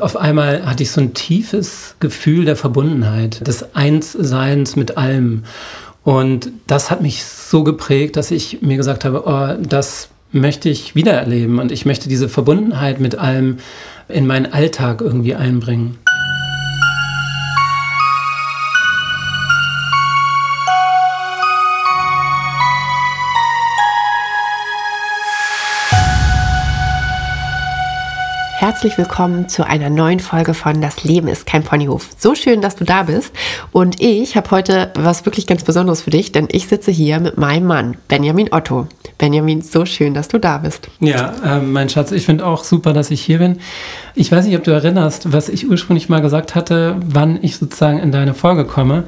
Auf einmal hatte ich so ein tiefes Gefühl der Verbundenheit, des Einsseins mit allem. Und das hat mich so geprägt, dass ich mir gesagt habe, oh, das möchte ich wiedererleben und ich möchte diese Verbundenheit mit allem in meinen Alltag irgendwie einbringen. Herzlich willkommen zu einer neuen Folge von Das Leben ist kein Ponyhof. So schön, dass du da bist. Und ich habe heute was wirklich ganz Besonderes für dich, denn ich sitze hier mit meinem Mann, Benjamin Otto. Benjamin, so schön, dass du da bist. Ja, äh, mein Schatz, ich finde auch super, dass ich hier bin. Ich weiß nicht, ob du erinnerst, was ich ursprünglich mal gesagt hatte, wann ich sozusagen in deine Folge komme.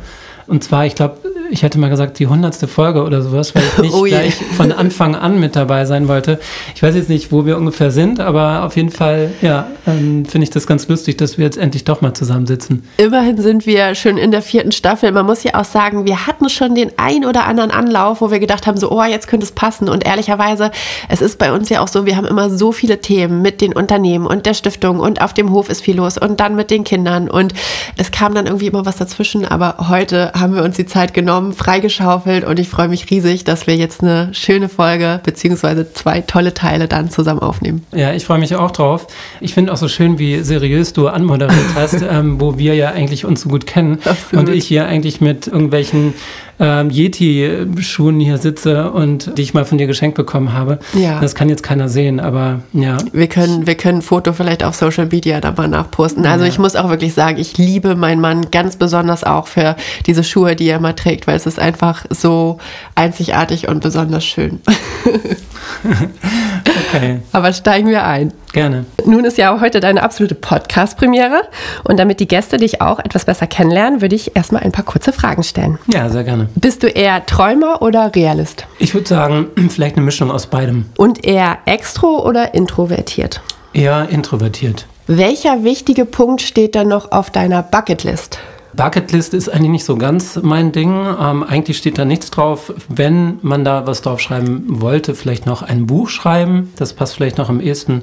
Und zwar, ich glaube, ich hätte mal gesagt, die hundertste Folge oder sowas, weil ich nicht oh gleich von Anfang an mit dabei sein wollte. Ich weiß jetzt nicht, wo wir ungefähr sind, aber auf jeden Fall, ja, ähm, finde ich das ganz lustig, dass wir jetzt endlich doch mal zusammensitzen. Immerhin sind wir schon in der vierten Staffel. Man muss ja auch sagen, wir hatten schon den ein oder anderen Anlauf, wo wir gedacht haben, so, oh, jetzt könnte es passen. Und ehrlicherweise, es ist bei uns ja auch so, wir haben immer so viele Themen mit den Unternehmen und der Stiftung und auf dem Hof ist viel los und dann mit den Kindern. Und es kam dann irgendwie immer was dazwischen. Aber heute haben wir uns die Zeit genommen, genommen, freigeschaufelt und ich freue mich riesig, dass wir jetzt eine schöne Folge beziehungsweise zwei tolle Teile dann zusammen aufnehmen. Ja, ich freue mich auch drauf. Ich finde auch so schön, wie seriös du anmoderiert hast, ähm, wo wir ja eigentlich uns so gut kennen Absolut. und ich hier eigentlich mit irgendwelchen ähm, Yeti-Schuhen hier sitze und die ich mal von dir geschenkt bekommen habe. Ja. Das kann jetzt keiner sehen, aber ja. Wir können, wir können ein Foto vielleicht auf Social Media da mal nachposten. Also ja. ich muss auch wirklich sagen, ich liebe meinen Mann ganz besonders auch für diese Schuhe, die er immer trägt, weil es ist einfach so einzigartig und besonders schön. okay. Aber steigen wir ein. Gerne. Nun ist ja heute deine absolute Podcast-Premiere. Und damit die Gäste dich auch etwas besser kennenlernen, würde ich erstmal ein paar kurze Fragen stellen. Ja, sehr gerne. Bist du eher Träumer oder Realist? Ich würde sagen, vielleicht eine Mischung aus beidem. Und eher extro oder introvertiert? Eher introvertiert. Welcher wichtige Punkt steht dann noch auf deiner Bucketlist? Bucketlist ist eigentlich nicht so ganz mein Ding. Ähm, eigentlich steht da nichts drauf. Wenn man da was drauf schreiben wollte, vielleicht noch ein Buch schreiben. Das passt vielleicht noch am ehesten.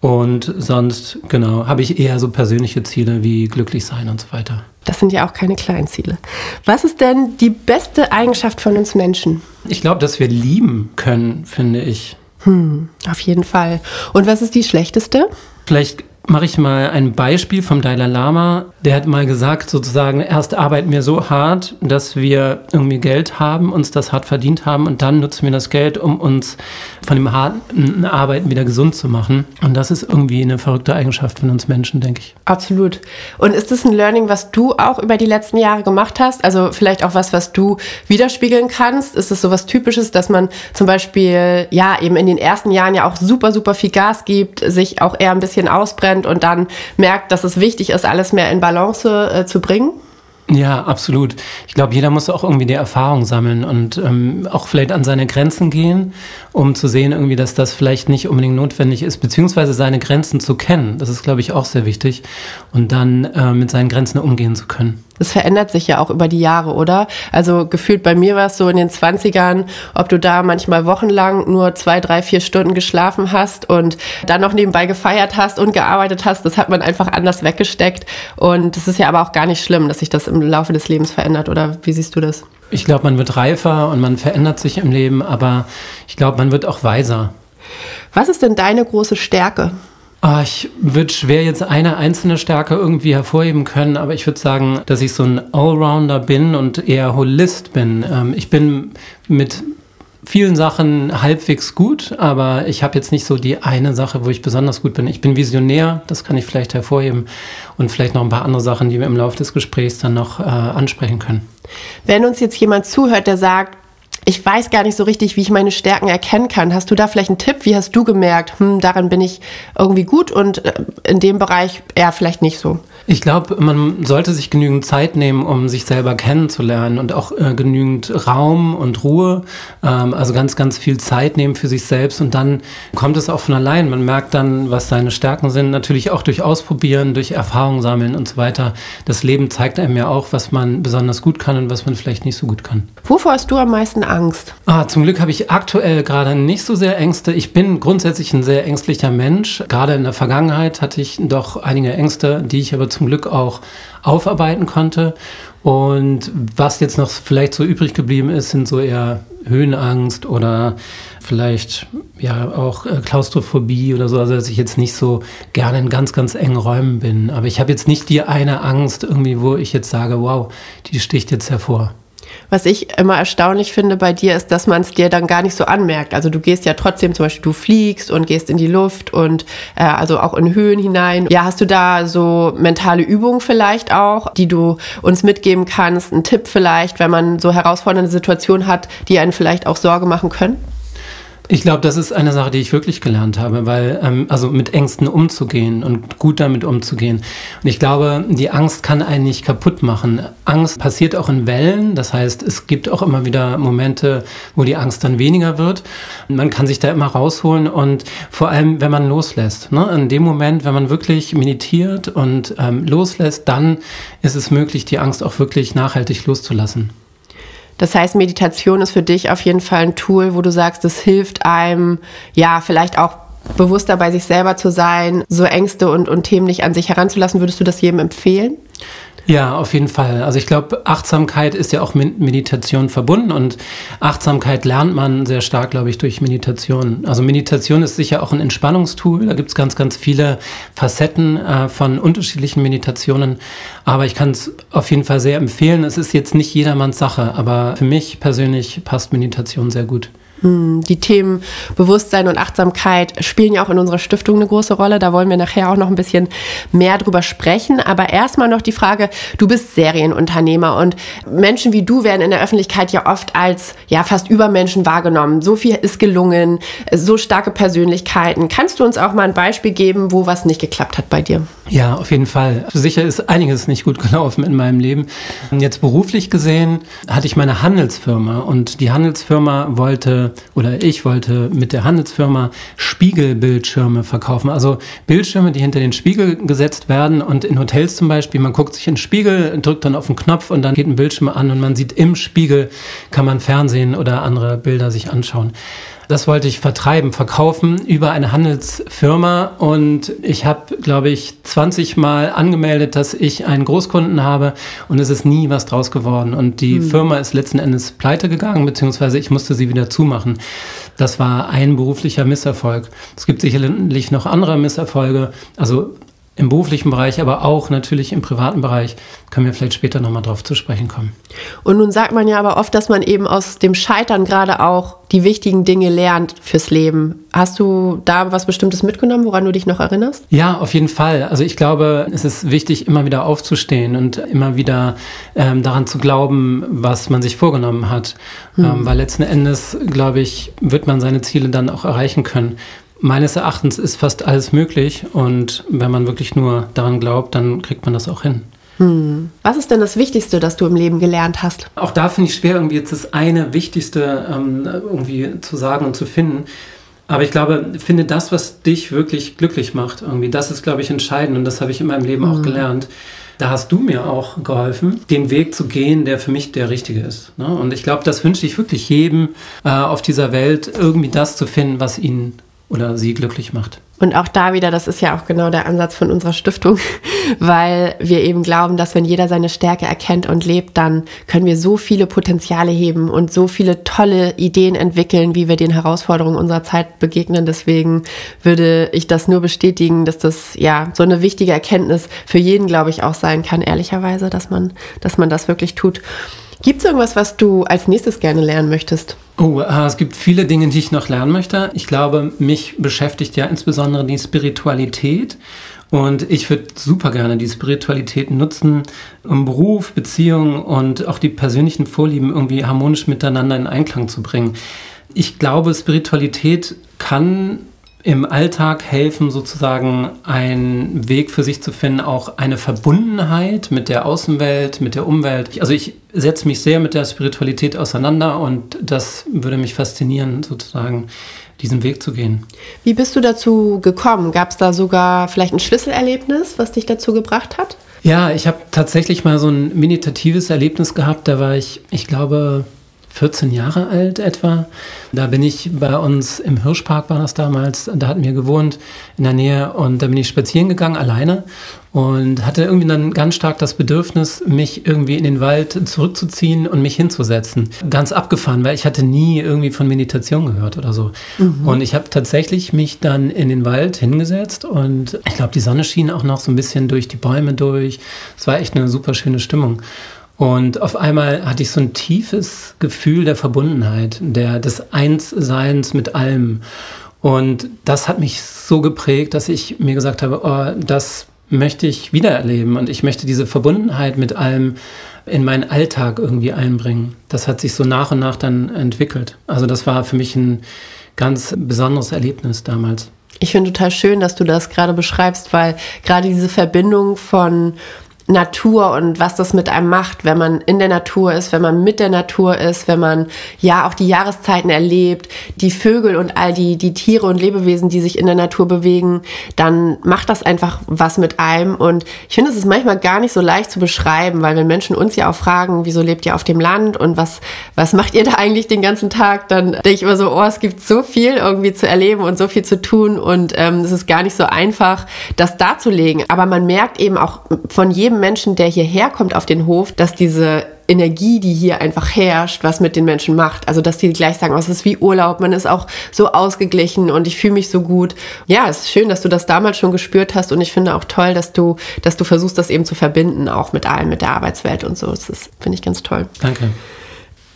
Und sonst, genau, habe ich eher so persönliche Ziele wie glücklich sein und so weiter. Das sind ja auch keine kleinen Ziele. Was ist denn die beste Eigenschaft von uns Menschen? Ich glaube, dass wir lieben können, finde ich. Hm, auf jeden Fall. Und was ist die schlechteste? Vielleicht mache ich mal ein Beispiel vom Dalai Lama. Der hat mal gesagt, sozusagen, erst arbeiten wir so hart, dass wir irgendwie Geld haben, uns das hart verdient haben und dann nutzen wir das Geld, um uns von dem harten Arbeiten wieder gesund zu machen. Und das ist irgendwie eine verrückte Eigenschaft von uns Menschen, denke ich. Absolut. Und ist das ein Learning, was du auch über die letzten Jahre gemacht hast? Also vielleicht auch was, was du widerspiegeln kannst? Ist es so was Typisches, dass man zum Beispiel, ja, eben in den ersten Jahren ja auch super, super viel Gas gibt, sich auch eher ein bisschen ausbrennt? Kennt und dann merkt, dass es wichtig ist, alles mehr in Balance äh, zu bringen? Ja, absolut. Ich glaube, jeder muss auch irgendwie die Erfahrung sammeln und ähm, auch vielleicht an seine Grenzen gehen, um zu sehen, irgendwie, dass das vielleicht nicht unbedingt notwendig ist, beziehungsweise seine Grenzen zu kennen. Das ist, glaube ich, auch sehr wichtig. Und dann äh, mit seinen Grenzen umgehen zu können. Es verändert sich ja auch über die Jahre, oder? Also gefühlt bei mir war es so in den 20ern, ob du da manchmal wochenlang nur zwei, drei, vier Stunden geschlafen hast und dann noch nebenbei gefeiert hast und gearbeitet hast, das hat man einfach anders weggesteckt. Und das ist ja aber auch gar nicht schlimm, dass sich das im Laufe des Lebens verändert, oder wie siehst du das? Ich glaube, man wird reifer und man verändert sich im Leben, aber ich glaube, man wird auch weiser. Was ist denn deine große Stärke? Oh, ich würde schwer jetzt eine einzelne Stärke irgendwie hervorheben können, aber ich würde sagen, dass ich so ein Allrounder bin und eher Holist bin. Ähm, ich bin mit vielen Sachen halbwegs gut, aber ich habe jetzt nicht so die eine Sache, wo ich besonders gut bin. Ich bin Visionär, das kann ich vielleicht hervorheben und vielleicht noch ein paar andere Sachen, die wir im Laufe des Gesprächs dann noch äh, ansprechen können. Wenn uns jetzt jemand zuhört, der sagt, ich weiß gar nicht so richtig, wie ich meine Stärken erkennen kann. Hast du da vielleicht einen Tipp? Wie hast du gemerkt, hm, daran bin ich irgendwie gut und äh, in dem Bereich eher vielleicht nicht so? Ich glaube, man sollte sich genügend Zeit nehmen, um sich selber kennenzulernen und auch äh, genügend Raum und Ruhe, ähm, also ganz, ganz viel Zeit nehmen für sich selbst und dann kommt es auch von allein. Man merkt dann, was seine Stärken sind, natürlich auch durch Ausprobieren, durch Erfahrung sammeln und so weiter. Das Leben zeigt einem ja auch, was man besonders gut kann und was man vielleicht nicht so gut kann. Wovor hast du am meisten Angst? Ah, zum Glück habe ich aktuell gerade nicht so sehr Ängste. Ich bin grundsätzlich ein sehr ängstlicher Mensch. Gerade in der Vergangenheit hatte ich doch einige Ängste, die ich aber zum Glück auch aufarbeiten konnte. Und was jetzt noch vielleicht so übrig geblieben ist, sind so eher Höhenangst oder vielleicht ja auch äh, Klaustrophobie oder so. Also dass ich jetzt nicht so gerne in ganz, ganz engen Räumen bin. Aber ich habe jetzt nicht die eine Angst irgendwie, wo ich jetzt sage, wow, die sticht jetzt hervor. Was ich immer erstaunlich finde bei dir ist, dass man es dir dann gar nicht so anmerkt. Also du gehst ja trotzdem zum Beispiel, du fliegst und gehst in die Luft und äh, also auch in Höhen hinein. Ja, hast du da so mentale Übungen vielleicht auch, die du uns mitgeben kannst? Ein Tipp vielleicht, wenn man so herausfordernde Situationen hat, die einen vielleicht auch Sorge machen können? Ich glaube, das ist eine Sache, die ich wirklich gelernt habe, weil ähm, also mit Ängsten umzugehen und gut damit umzugehen. Und ich glaube, die Angst kann einen nicht kaputt machen. Angst passiert auch in Wellen, das heißt, es gibt auch immer wieder Momente, wo die Angst dann weniger wird. Man kann sich da immer rausholen und vor allem, wenn man loslässt. Ne? In dem Moment, wenn man wirklich meditiert und ähm, loslässt, dann ist es möglich, die Angst auch wirklich nachhaltig loszulassen. Das heißt, Meditation ist für dich auf jeden Fall ein Tool, wo du sagst, es hilft einem, ja, vielleicht auch bewusster bei sich selber zu sein, so Ängste und, und Themen nicht an sich heranzulassen. Würdest du das jedem empfehlen? Ja, auf jeden Fall. Also ich glaube, Achtsamkeit ist ja auch mit Meditation verbunden und Achtsamkeit lernt man sehr stark, glaube ich, durch Meditation. Also Meditation ist sicher auch ein Entspannungstool. Da gibt es ganz, ganz viele Facetten äh, von unterschiedlichen Meditationen. Aber ich kann es auf jeden Fall sehr empfehlen. Es ist jetzt nicht jedermanns Sache, aber für mich persönlich passt Meditation sehr gut. Hm, die Themen Bewusstsein und Achtsamkeit spielen ja auch in unserer Stiftung eine große Rolle. Da wollen wir nachher auch noch ein bisschen mehr drüber sprechen. Aber erstmal noch die Frage, du bist Serienunternehmer und Menschen wie du werden in der Öffentlichkeit ja oft als ja fast Übermenschen wahrgenommen. So viel ist gelungen, so starke Persönlichkeiten. Kannst du uns auch mal ein Beispiel geben, wo was nicht geklappt hat bei dir? Ja, auf jeden Fall. Sicher ist einiges nicht gut gelaufen in meinem Leben. Jetzt beruflich gesehen hatte ich meine Handelsfirma und die Handelsfirma wollte oder ich wollte mit der Handelsfirma Spiegelbildschirme verkaufen. Also Bildschirme, die hinter den Spiegel gesetzt werden und in Hotels zum Beispiel, man guckt sich in den Spiegel, drückt dann auf den Knopf und dann geht ein Bildschirm an und man sieht im Spiegel, kann man Fernsehen oder andere Bilder sich anschauen. Das wollte ich vertreiben, verkaufen über eine Handelsfirma. Und ich habe, glaube ich, 20 Mal angemeldet, dass ich einen Großkunden habe und es ist nie was draus geworden. Und die hm. Firma ist letzten Endes pleite gegangen, beziehungsweise ich musste sie wieder zumachen. Das war ein beruflicher Misserfolg. Es gibt sicherlich noch andere Misserfolge. Also im beruflichen Bereich, aber auch natürlich im privaten Bereich, können wir vielleicht später nochmal drauf zu sprechen kommen. Und nun sagt man ja aber oft, dass man eben aus dem Scheitern gerade auch die wichtigen Dinge lernt fürs Leben. Hast du da was Bestimmtes mitgenommen, woran du dich noch erinnerst? Ja, auf jeden Fall. Also ich glaube, es ist wichtig, immer wieder aufzustehen und immer wieder ähm, daran zu glauben, was man sich vorgenommen hat. Hm. Ähm, weil letzten Endes, glaube ich, wird man seine Ziele dann auch erreichen können meines Erachtens ist fast alles möglich und wenn man wirklich nur daran glaubt, dann kriegt man das auch hin. Hm. Was ist denn das Wichtigste, das du im Leben gelernt hast? Auch da finde ich schwer, irgendwie jetzt das eine Wichtigste ähm, irgendwie zu sagen und zu finden. Aber ich glaube, finde das, was dich wirklich glücklich macht. Irgendwie, das ist, glaube ich, entscheidend und das habe ich in meinem Leben hm. auch gelernt. Da hast du mir auch geholfen, den Weg zu gehen, der für mich der richtige ist. Ne? Und ich glaube, das wünsche ich wirklich jedem äh, auf dieser Welt, irgendwie das zu finden, was ihn oder sie glücklich macht. Und auch da wieder, das ist ja auch genau der Ansatz von unserer Stiftung, weil wir eben glauben, dass wenn jeder seine Stärke erkennt und lebt, dann können wir so viele Potenziale heben und so viele tolle Ideen entwickeln, wie wir den Herausforderungen unserer Zeit begegnen. Deswegen würde ich das nur bestätigen, dass das ja so eine wichtige Erkenntnis für jeden, glaube ich, auch sein kann, ehrlicherweise, dass man, dass man das wirklich tut. Gibt es irgendwas, was du als nächstes gerne lernen möchtest? Oh, äh, es gibt viele Dinge, die ich noch lernen möchte. Ich glaube, mich beschäftigt ja insbesondere die Spiritualität. Und ich würde super gerne die Spiritualität nutzen, um Beruf, Beziehung und auch die persönlichen Vorlieben irgendwie harmonisch miteinander in Einklang zu bringen. Ich glaube, Spiritualität kann im Alltag helfen, sozusagen einen Weg für sich zu finden, auch eine Verbundenheit mit der Außenwelt, mit der Umwelt. Also ich setze mich sehr mit der Spiritualität auseinander und das würde mich faszinieren, sozusagen diesen Weg zu gehen. Wie bist du dazu gekommen? Gab es da sogar vielleicht ein Schlüsselerlebnis, was dich dazu gebracht hat? Ja, ich habe tatsächlich mal so ein meditatives Erlebnis gehabt. Da war ich, ich glaube, 14 Jahre alt etwa. Da bin ich bei uns im Hirschpark, war das damals, da hatten wir gewohnt in der Nähe und da bin ich spazieren gegangen, alleine und hatte irgendwie dann ganz stark das Bedürfnis, mich irgendwie in den Wald zurückzuziehen und mich hinzusetzen. Ganz abgefahren, weil ich hatte nie irgendwie von Meditation gehört oder so. Mhm. Und ich habe tatsächlich mich dann in den Wald hingesetzt und ich glaube, die Sonne schien auch noch so ein bisschen durch die Bäume durch. Es war echt eine super schöne Stimmung. Und auf einmal hatte ich so ein tiefes Gefühl der Verbundenheit, der, des Einsseins mit allem. Und das hat mich so geprägt, dass ich mir gesagt habe, oh, das möchte ich wiedererleben und ich möchte diese Verbundenheit mit allem in meinen Alltag irgendwie einbringen. Das hat sich so nach und nach dann entwickelt. Also das war für mich ein ganz besonderes Erlebnis damals. Ich finde total schön, dass du das gerade beschreibst, weil gerade diese Verbindung von Natur und was das mit einem macht, wenn man in der Natur ist, wenn man mit der Natur ist, wenn man ja auch die Jahreszeiten erlebt, die Vögel und all die, die Tiere und Lebewesen, die sich in der Natur bewegen, dann macht das einfach was mit einem. Und ich finde, es ist manchmal gar nicht so leicht zu beschreiben, weil wenn Menschen uns ja auch fragen, wieso lebt ihr auf dem Land und was, was macht ihr da eigentlich den ganzen Tag, dann denke ich immer so, oh, es gibt so viel irgendwie zu erleben und so viel zu tun und ähm, es ist gar nicht so einfach, das darzulegen. Aber man merkt eben auch von jedem jedem Menschen, der hierher kommt auf den Hof, dass diese Energie, die hier einfach herrscht, was mit den Menschen macht. Also, dass die gleich sagen, oh, es ist wie Urlaub, man ist auch so ausgeglichen und ich fühle mich so gut. Ja, es ist schön, dass du das damals schon gespürt hast und ich finde auch toll, dass du, dass du versuchst, das eben zu verbinden, auch mit allem, mit der Arbeitswelt und so. Das finde ich ganz toll. Danke.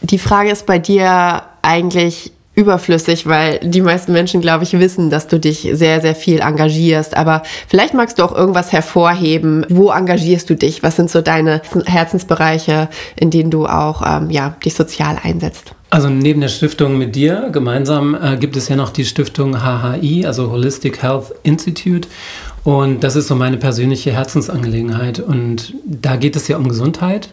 Die Frage ist bei dir eigentlich, überflüssig, weil die meisten Menschen, glaube ich, wissen, dass du dich sehr, sehr viel engagierst. Aber vielleicht magst du auch irgendwas hervorheben. Wo engagierst du dich? Was sind so deine Herzensbereiche, in denen du auch ähm, ja, dich sozial einsetzt? Also neben der Stiftung mit dir gemeinsam äh, gibt es ja noch die Stiftung HHI, also Holistic Health Institute. Und das ist so meine persönliche Herzensangelegenheit. Und da geht es ja um Gesundheit.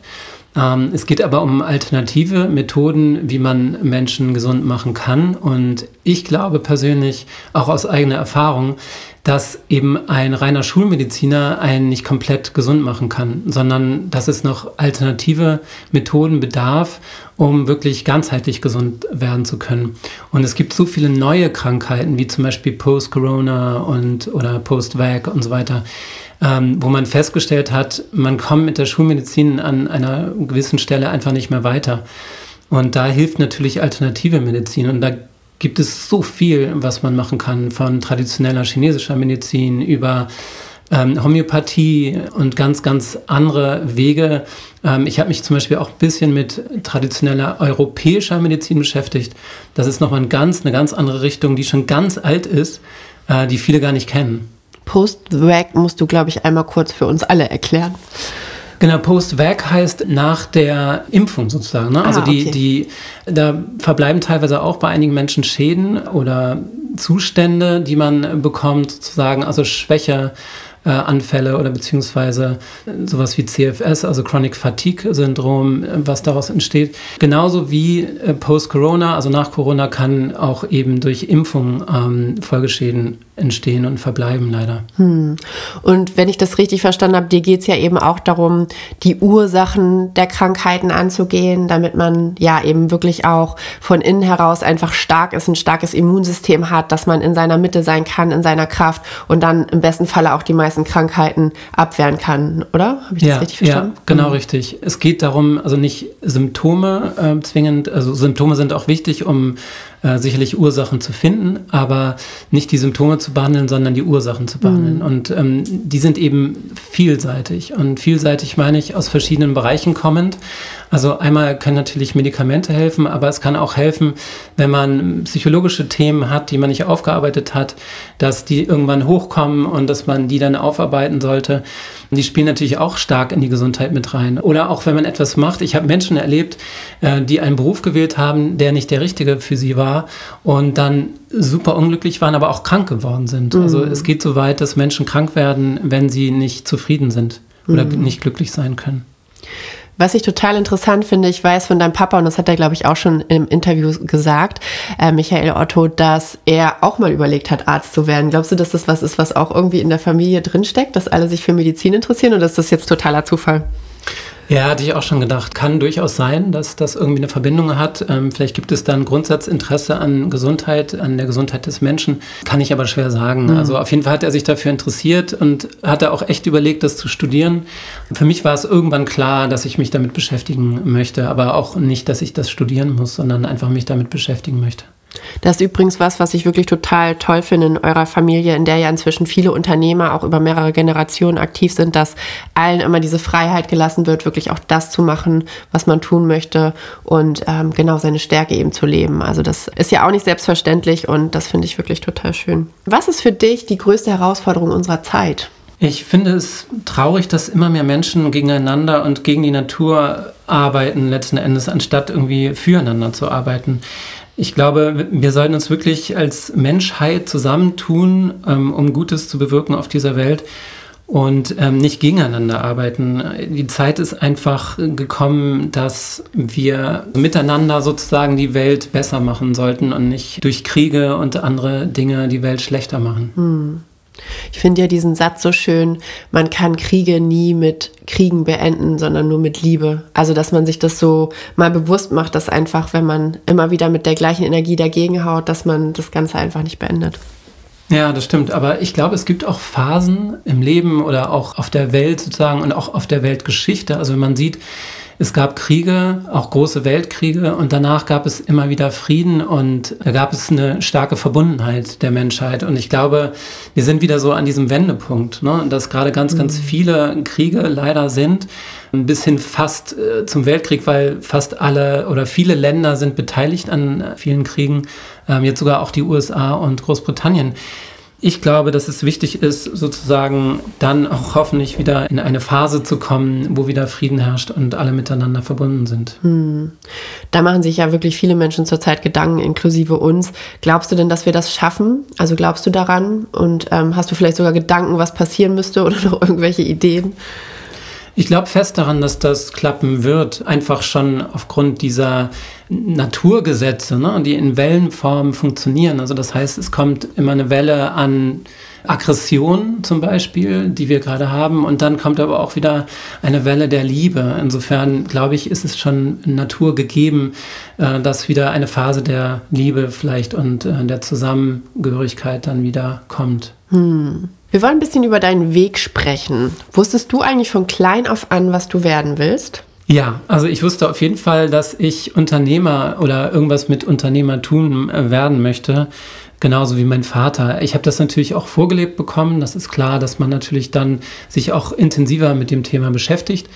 Ähm, es geht aber um alternative Methoden, wie man Menschen gesund machen kann. Und ich glaube persönlich, auch aus eigener Erfahrung, dass eben ein reiner Schulmediziner einen nicht komplett gesund machen kann, sondern dass es noch alternative Methoden bedarf, um wirklich ganzheitlich gesund werden zu können. Und es gibt so viele neue Krankheiten, wie zum Beispiel Post-Corona und oder Post-Vac und so weiter, ähm, wo man festgestellt hat, man kommt mit der Schulmedizin an einer gewissen Stelle einfach nicht mehr weiter. Und da hilft natürlich alternative Medizin. Und da gibt es so viel, was man machen kann, von traditioneller chinesischer Medizin über ähm, Homöopathie und ganz, ganz andere Wege. Ähm, ich habe mich zum Beispiel auch ein bisschen mit traditioneller europäischer Medizin beschäftigt. Das ist nochmal ein ganz, eine ganz andere Richtung, die schon ganz alt ist, äh, die viele gar nicht kennen. Post-Vac musst du, glaube ich, einmal kurz für uns alle erklären. Genau, Post-Vac heißt nach der Impfung sozusagen. Ne? Also ah, okay. die, die, da verbleiben teilweise auch bei einigen Menschen Schäden oder Zustände, die man bekommt, sozusagen, also Schwäche, äh, Anfälle oder beziehungsweise sowas wie CFS, also Chronic Fatigue Syndrom, äh, was daraus entsteht. Genauso wie äh, Post-Corona, also nach Corona, kann auch eben durch Impfung ähm, Folgeschäden entstehen und verbleiben leider. Hm. Und wenn ich das richtig verstanden habe, dir geht es ja eben auch darum, die Ursachen der Krankheiten anzugehen, damit man ja eben wirklich auch von innen heraus einfach stark ist, ein starkes Immunsystem hat, dass man in seiner Mitte sein kann, in seiner Kraft und dann im besten Falle auch die meisten Krankheiten abwehren kann, oder? Habe ich das ja, richtig verstanden? Ja, genau mhm. richtig. Es geht darum, also nicht Symptome äh, zwingend, also Symptome sind auch wichtig, um äh, sicherlich Ursachen zu finden, aber nicht die Symptome zu behandeln, sondern die Ursachen zu behandeln. Mhm. Und ähm, die sind eben vielseitig. Und vielseitig meine ich aus verschiedenen Bereichen kommend. Also einmal können natürlich Medikamente helfen, aber es kann auch helfen, wenn man psychologische Themen hat, die man nicht aufgearbeitet hat, dass die irgendwann hochkommen und dass man die dann aufarbeiten sollte. Die spielen natürlich auch stark in die Gesundheit mit rein. Oder auch wenn man etwas macht. Ich habe Menschen erlebt, äh, die einen Beruf gewählt haben, der nicht der richtige für sie war und dann super unglücklich waren, aber auch krank geworden sind. Mhm. Also es geht so weit, dass Menschen krank werden, wenn sie nicht zufrieden sind oder mhm. nicht glücklich sein können. Was ich total interessant finde, ich weiß von deinem Papa, und das hat er, glaube ich, auch schon im Interview gesagt, äh, Michael Otto, dass er auch mal überlegt hat, Arzt zu werden. Glaubst du, dass das was ist, was auch irgendwie in der Familie drinsteckt, dass alle sich für Medizin interessieren oder ist das jetzt totaler Zufall? Ja, hatte ich auch schon gedacht. Kann durchaus sein, dass das irgendwie eine Verbindung hat. Ähm, vielleicht gibt es dann Grundsatzinteresse an Gesundheit, an der Gesundheit des Menschen. Kann ich aber schwer sagen. Mhm. Also auf jeden Fall hat er sich dafür interessiert und hat er auch echt überlegt, das zu studieren. Für mich war es irgendwann klar, dass ich mich damit beschäftigen möchte, aber auch nicht, dass ich das studieren muss, sondern einfach mich damit beschäftigen möchte. Das ist übrigens was, was ich wirklich total toll finde in eurer Familie, in der ja inzwischen viele Unternehmer auch über mehrere Generationen aktiv sind, dass allen immer diese Freiheit gelassen wird, wirklich auch das zu machen, was man tun möchte und ähm, genau seine Stärke eben zu leben. Also das ist ja auch nicht selbstverständlich und das finde ich wirklich total schön. Was ist für dich die größte Herausforderung unserer Zeit? Ich finde es traurig, dass immer mehr Menschen gegeneinander und gegen die Natur arbeiten, letzten Endes, anstatt irgendwie füreinander zu arbeiten. Ich glaube, wir sollten uns wirklich als Menschheit zusammentun, ähm, um Gutes zu bewirken auf dieser Welt und ähm, nicht gegeneinander arbeiten. Die Zeit ist einfach gekommen, dass wir miteinander sozusagen die Welt besser machen sollten und nicht durch Kriege und andere Dinge die Welt schlechter machen. Hm. Ich finde ja diesen Satz so schön, man kann Kriege nie mit Kriegen beenden, sondern nur mit Liebe. Also, dass man sich das so mal bewusst macht, dass einfach, wenn man immer wieder mit der gleichen Energie dagegen haut, dass man das Ganze einfach nicht beendet. Ja, das stimmt. Aber ich glaube, es gibt auch Phasen im Leben oder auch auf der Welt sozusagen und auch auf der Weltgeschichte. Also, wenn man sieht, es gab Kriege, auch große Weltkriege und danach gab es immer wieder Frieden und da gab es eine starke Verbundenheit der Menschheit. Und ich glaube, wir sind wieder so an diesem Wendepunkt, ne? dass gerade ganz, ganz mhm. viele Kriege leider sind, bis hin fast äh, zum Weltkrieg, weil fast alle oder viele Länder sind beteiligt an vielen Kriegen, ähm, jetzt sogar auch die USA und Großbritannien. Ich glaube, dass es wichtig ist, sozusagen dann auch hoffentlich wieder in eine Phase zu kommen, wo wieder Frieden herrscht und alle miteinander verbunden sind. Hm. Da machen sich ja wirklich viele Menschen zurzeit Gedanken, inklusive uns. Glaubst du denn, dass wir das schaffen? Also glaubst du daran? Und ähm, hast du vielleicht sogar Gedanken, was passieren müsste oder noch irgendwelche Ideen? Ich glaube fest daran, dass das klappen wird, einfach schon aufgrund dieser Naturgesetze, ne, die in Wellenform funktionieren. Also das heißt, es kommt immer eine Welle an Aggression zum Beispiel, die wir gerade haben, und dann kommt aber auch wieder eine Welle der Liebe. Insofern glaube ich, ist es schon Natur gegeben, äh, dass wieder eine Phase der Liebe vielleicht und äh, der Zusammengehörigkeit dann wieder kommt. Hm. Wir wollen ein bisschen über deinen Weg sprechen. Wusstest du eigentlich von klein auf an, was du werden willst? Ja, also ich wusste auf jeden Fall, dass ich Unternehmer oder irgendwas mit Unternehmertum äh, werden möchte. Genauso wie mein Vater. Ich habe das natürlich auch vorgelebt bekommen. Das ist klar, dass man natürlich dann sich auch intensiver mit dem Thema beschäftigt.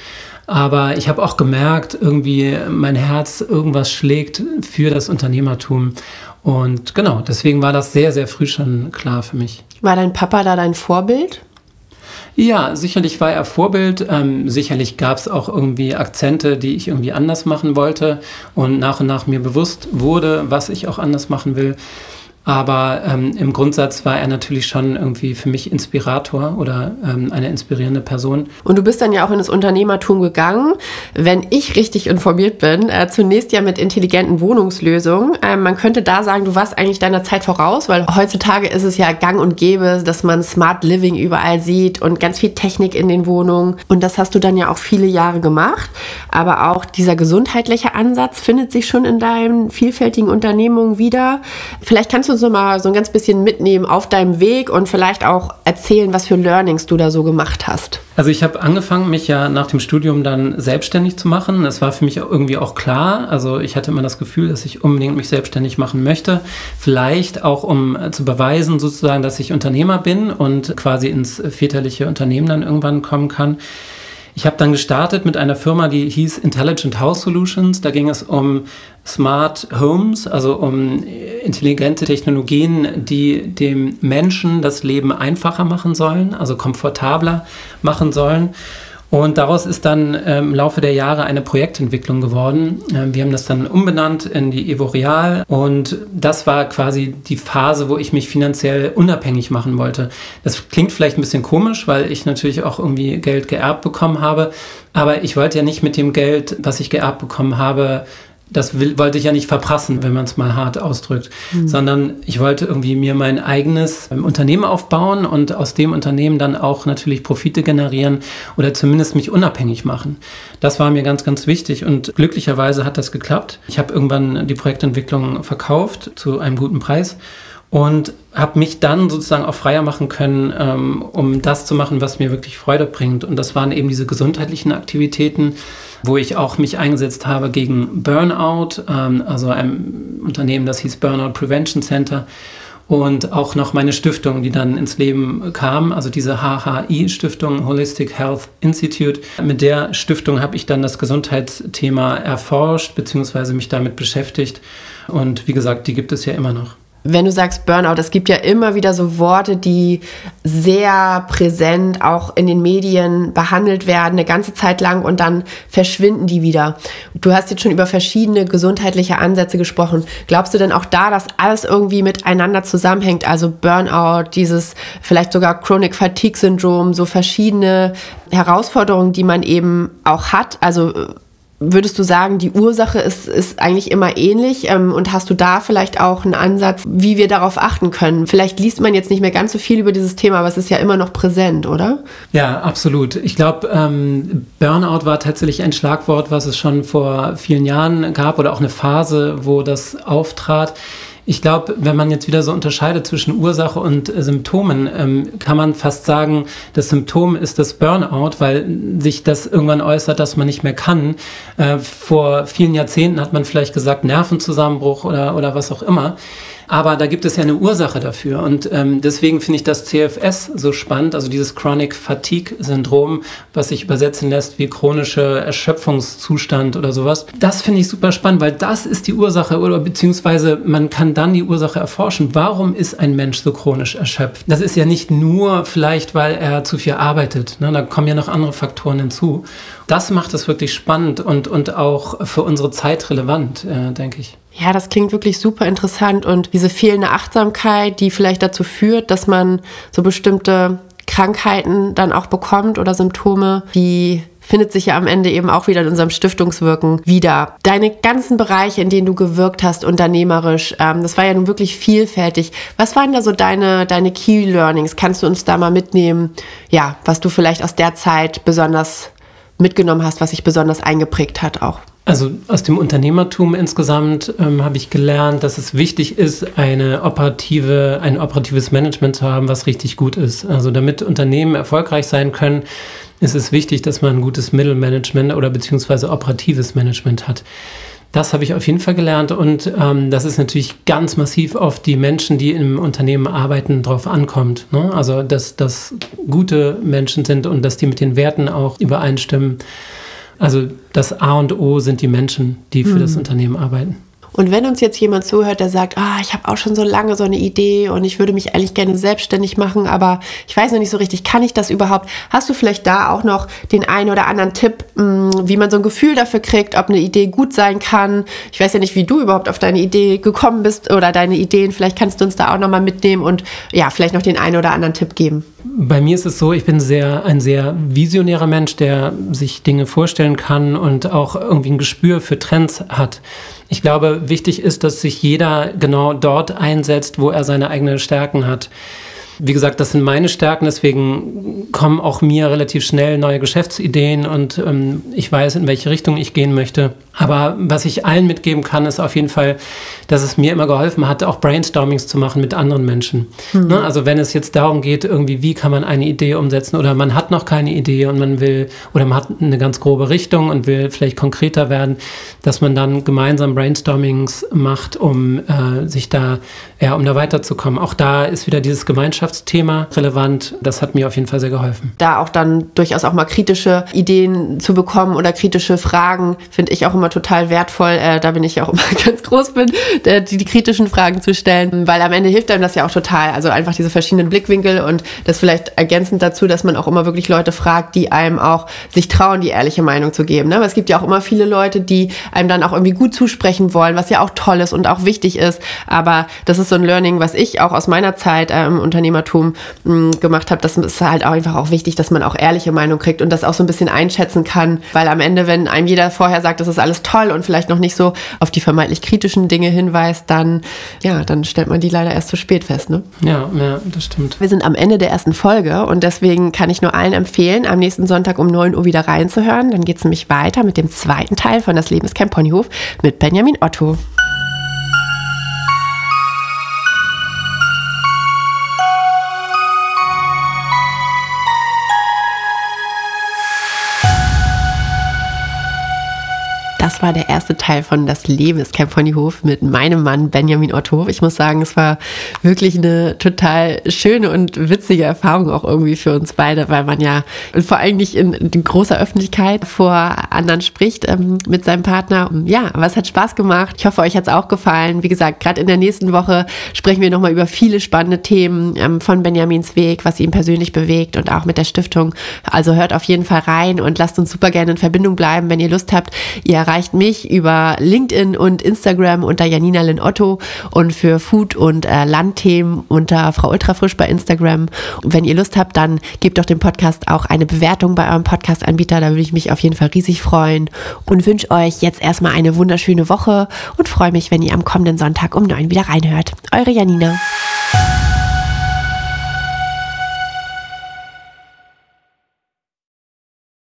Aber ich habe auch gemerkt, irgendwie mein Herz irgendwas schlägt für das Unternehmertum. Und genau, deswegen war das sehr, sehr früh schon klar für mich. War dein Papa da dein Vorbild? Ja, sicherlich war er Vorbild. Ähm, sicherlich gab es auch irgendwie Akzente, die ich irgendwie anders machen wollte und nach und nach mir bewusst wurde, was ich auch anders machen will. Aber ähm, im Grundsatz war er natürlich schon irgendwie für mich Inspirator oder ähm, eine inspirierende Person. Und du bist dann ja auch in das Unternehmertum gegangen, wenn ich richtig informiert bin. Äh, zunächst ja mit intelligenten Wohnungslösungen. Äh, man könnte da sagen, du warst eigentlich deiner Zeit voraus, weil heutzutage ist es ja gang und gäbe, dass man Smart Living überall sieht und ganz viel Technik in den Wohnungen. Und das hast du dann ja auch viele Jahre gemacht. Aber auch dieser gesundheitliche Ansatz findet sich schon in deinen vielfältigen Unternehmungen wieder. Vielleicht kannst du uns noch mal so ein ganz bisschen mitnehmen auf deinem Weg und vielleicht auch erzählen, was für Learnings du da so gemacht hast? Also ich habe angefangen, mich ja nach dem Studium dann selbstständig zu machen. Das war für mich irgendwie auch klar. Also ich hatte immer das Gefühl, dass ich unbedingt mich selbstständig machen möchte. Vielleicht auch, um zu beweisen sozusagen, dass ich Unternehmer bin und quasi ins väterliche Unternehmen dann irgendwann kommen kann. Ich habe dann gestartet mit einer Firma, die hieß Intelligent House Solutions. Da ging es um Smart Homes, also um intelligente Technologien, die dem Menschen das Leben einfacher machen sollen, also komfortabler machen sollen. Und daraus ist dann ähm, im Laufe der Jahre eine Projektentwicklung geworden. Ähm, wir haben das dann umbenannt in die Evo Real und das war quasi die Phase, wo ich mich finanziell unabhängig machen wollte. Das klingt vielleicht ein bisschen komisch, weil ich natürlich auch irgendwie Geld geerbt bekommen habe, aber ich wollte ja nicht mit dem Geld, was ich geerbt bekommen habe, das will, wollte ich ja nicht verprassen, wenn man es mal hart ausdrückt, mhm. sondern ich wollte irgendwie mir mein eigenes ähm, Unternehmen aufbauen und aus dem Unternehmen dann auch natürlich Profite generieren oder zumindest mich unabhängig machen. Das war mir ganz, ganz wichtig und glücklicherweise hat das geklappt. Ich habe irgendwann die Projektentwicklung verkauft zu einem guten Preis und habe mich dann sozusagen auch freier machen können, ähm, um das zu machen, was mir wirklich Freude bringt. Und das waren eben diese gesundheitlichen Aktivitäten, wo ich auch mich eingesetzt habe gegen Burnout, ähm, also einem Unternehmen, das hieß Burnout Prevention Center. Und auch noch meine Stiftung, die dann ins Leben kam, also diese HHI-Stiftung, Holistic Health Institute. Mit der Stiftung habe ich dann das Gesundheitsthema erforscht, beziehungsweise mich damit beschäftigt. Und wie gesagt, die gibt es ja immer noch wenn du sagst Burnout, es gibt ja immer wieder so Worte, die sehr präsent auch in den Medien behandelt werden, eine ganze Zeit lang und dann verschwinden die wieder. Du hast jetzt schon über verschiedene gesundheitliche Ansätze gesprochen. Glaubst du denn auch da, dass alles irgendwie miteinander zusammenhängt? Also Burnout, dieses vielleicht sogar Chronic Fatigue Syndrom, so verschiedene Herausforderungen, die man eben auch hat. Also Würdest du sagen, die Ursache ist, ist eigentlich immer ähnlich? Ähm, und hast du da vielleicht auch einen Ansatz, wie wir darauf achten können? Vielleicht liest man jetzt nicht mehr ganz so viel über dieses Thema, aber es ist ja immer noch präsent, oder? Ja, absolut. Ich glaube, ähm, Burnout war tatsächlich ein Schlagwort, was es schon vor vielen Jahren gab oder auch eine Phase, wo das auftrat. Ich glaube, wenn man jetzt wieder so unterscheidet zwischen Ursache und äh, Symptomen, ähm, kann man fast sagen, das Symptom ist das Burnout, weil sich das irgendwann äußert, dass man nicht mehr kann. Äh, vor vielen Jahrzehnten hat man vielleicht gesagt Nervenzusammenbruch oder, oder was auch immer. Aber da gibt es ja eine Ursache dafür. Und ähm, deswegen finde ich das CFS so spannend, also dieses Chronic Fatigue Syndrom, was sich übersetzen lässt wie chronische Erschöpfungszustand oder sowas. Das finde ich super spannend, weil das ist die Ursache oder beziehungsweise man kann dann die Ursache erforschen. Warum ist ein Mensch so chronisch erschöpft? Das ist ja nicht nur vielleicht, weil er zu viel arbeitet. Ne? Da kommen ja noch andere Faktoren hinzu. Das macht es wirklich spannend und, und auch für unsere Zeit relevant, äh, denke ich. Ja, das klingt wirklich super interessant und diese fehlende Achtsamkeit, die vielleicht dazu führt, dass man so bestimmte Krankheiten dann auch bekommt oder Symptome, die findet sich ja am Ende eben auch wieder in unserem Stiftungswirken wieder. Deine ganzen Bereiche, in denen du gewirkt hast, unternehmerisch, ähm, das war ja nun wirklich vielfältig. Was waren da so deine, deine Key Learnings? Kannst du uns da mal mitnehmen, ja, was du vielleicht aus der Zeit besonders mitgenommen hast, was sich besonders eingeprägt hat auch? Also aus dem Unternehmertum insgesamt ähm, habe ich gelernt, dass es wichtig ist, eine operative, ein operatives Management zu haben, was richtig gut ist. Also damit Unternehmen erfolgreich sein können, ist es wichtig, dass man ein gutes Mittelmanagement oder beziehungsweise operatives Management hat. Das habe ich auf jeden Fall gelernt und ähm, das ist natürlich ganz massiv auf die Menschen, die im Unternehmen arbeiten, drauf ankommt. Ne? Also dass das gute Menschen sind und dass die mit den Werten auch übereinstimmen. Also das A und O sind die Menschen, die für mhm. das Unternehmen arbeiten. Und wenn uns jetzt jemand zuhört, der sagt, ah, ich habe auch schon so lange so eine Idee und ich würde mich eigentlich gerne selbstständig machen, aber ich weiß noch nicht so richtig, kann ich das überhaupt? Hast du vielleicht da auch noch den einen oder anderen Tipp, hm, wie man so ein Gefühl dafür kriegt, ob eine Idee gut sein kann? Ich weiß ja nicht, wie du überhaupt auf deine Idee gekommen bist oder deine Ideen. Vielleicht kannst du uns da auch noch mal mitnehmen und ja, vielleicht noch den einen oder anderen Tipp geben. Bei mir ist es so, ich bin sehr, ein sehr visionärer Mensch, der sich Dinge vorstellen kann und auch irgendwie ein Gespür für Trends hat. Ich glaube, wichtig ist, dass sich jeder genau dort einsetzt, wo er seine eigenen Stärken hat. Wie gesagt, das sind meine Stärken, deswegen kommen auch mir relativ schnell neue Geschäftsideen und ähm, ich weiß, in welche Richtung ich gehen möchte. Aber was ich allen mitgeben kann, ist auf jeden Fall, dass es mir immer geholfen hat, auch Brainstormings zu machen mit anderen Menschen. Mhm. Ne? Also wenn es jetzt darum geht, irgendwie, wie kann man eine Idee umsetzen oder man hat noch keine Idee und man will oder man hat eine ganz grobe Richtung und will vielleicht konkreter werden, dass man dann gemeinsam Brainstormings macht, um äh, sich da, ja, um da weiterzukommen. Auch da ist wieder dieses Gemeinschaftsthema relevant. Das hat mir auf jeden Fall sehr geholfen. Da auch dann durchaus auch mal kritische Ideen zu bekommen oder kritische Fragen, finde ich auch immer total wertvoll, äh, da bin ich auch immer ganz groß bin, äh, die, die kritischen Fragen zu stellen, weil am Ende hilft einem das ja auch total. Also einfach diese verschiedenen Blickwinkel und das vielleicht ergänzend dazu, dass man auch immer wirklich Leute fragt, die einem auch sich trauen, die ehrliche Meinung zu geben. Ne? Aber es gibt ja auch immer viele Leute, die einem dann auch irgendwie gut zusprechen wollen, was ja auch toll ist und auch wichtig ist. Aber das ist so ein Learning, was ich auch aus meiner Zeit äh, im Unternehmertum Unternehmertum mh, mm, gemacht habe, das ist halt auch einfach auch wichtig, dass man auch ehrliche Meinung kriegt und das auch so ein bisschen einschätzen kann, weil am Ende, wenn einem jeder vorher sagt, das ist alles toll und vielleicht noch nicht so auf die vermeintlich kritischen Dinge hinweist, dann, ja, dann stellt man die leider erst zu spät fest, ne? Ja, ja, das stimmt. Wir sind am Ende der ersten Folge und deswegen kann ich nur allen empfehlen, am nächsten Sonntag um 9 Uhr wieder reinzuhören. Dann geht es nämlich weiter mit dem zweiten Teil von Das Leben ist kein Ponyhof mit Benjamin Otto. Das war der erste Teil von Das Leben ist kein Ponyhof mit meinem Mann Benjamin Otto. Ich muss sagen, es war wirklich eine total schöne und witzige Erfahrung auch irgendwie für uns beide, weil man ja vor allem nicht in, in großer Öffentlichkeit vor anderen spricht ähm, mit seinem Partner. Ja, aber es hat Spaß gemacht. Ich hoffe, euch hat es auch gefallen. Wie gesagt, gerade in der nächsten Woche sprechen wir nochmal über viele spannende Themen ähm, von Benjamins Weg, was ihn persönlich bewegt und auch mit der Stiftung. Also hört auf jeden Fall rein und lasst uns super gerne in Verbindung bleiben, wenn ihr Lust habt. Ihr erreicht erreicht mich über LinkedIn und Instagram unter Janina Lin Otto und für Food- und äh, Landthemen unter Frau Ultrafrisch bei Instagram. Und wenn ihr Lust habt, dann gebt doch dem Podcast auch eine Bewertung bei eurem Podcast-Anbieter. Da würde ich mich auf jeden Fall riesig freuen und wünsche euch jetzt erstmal eine wunderschöne Woche und freue mich, wenn ihr am kommenden Sonntag um neun wieder reinhört. Eure Janina.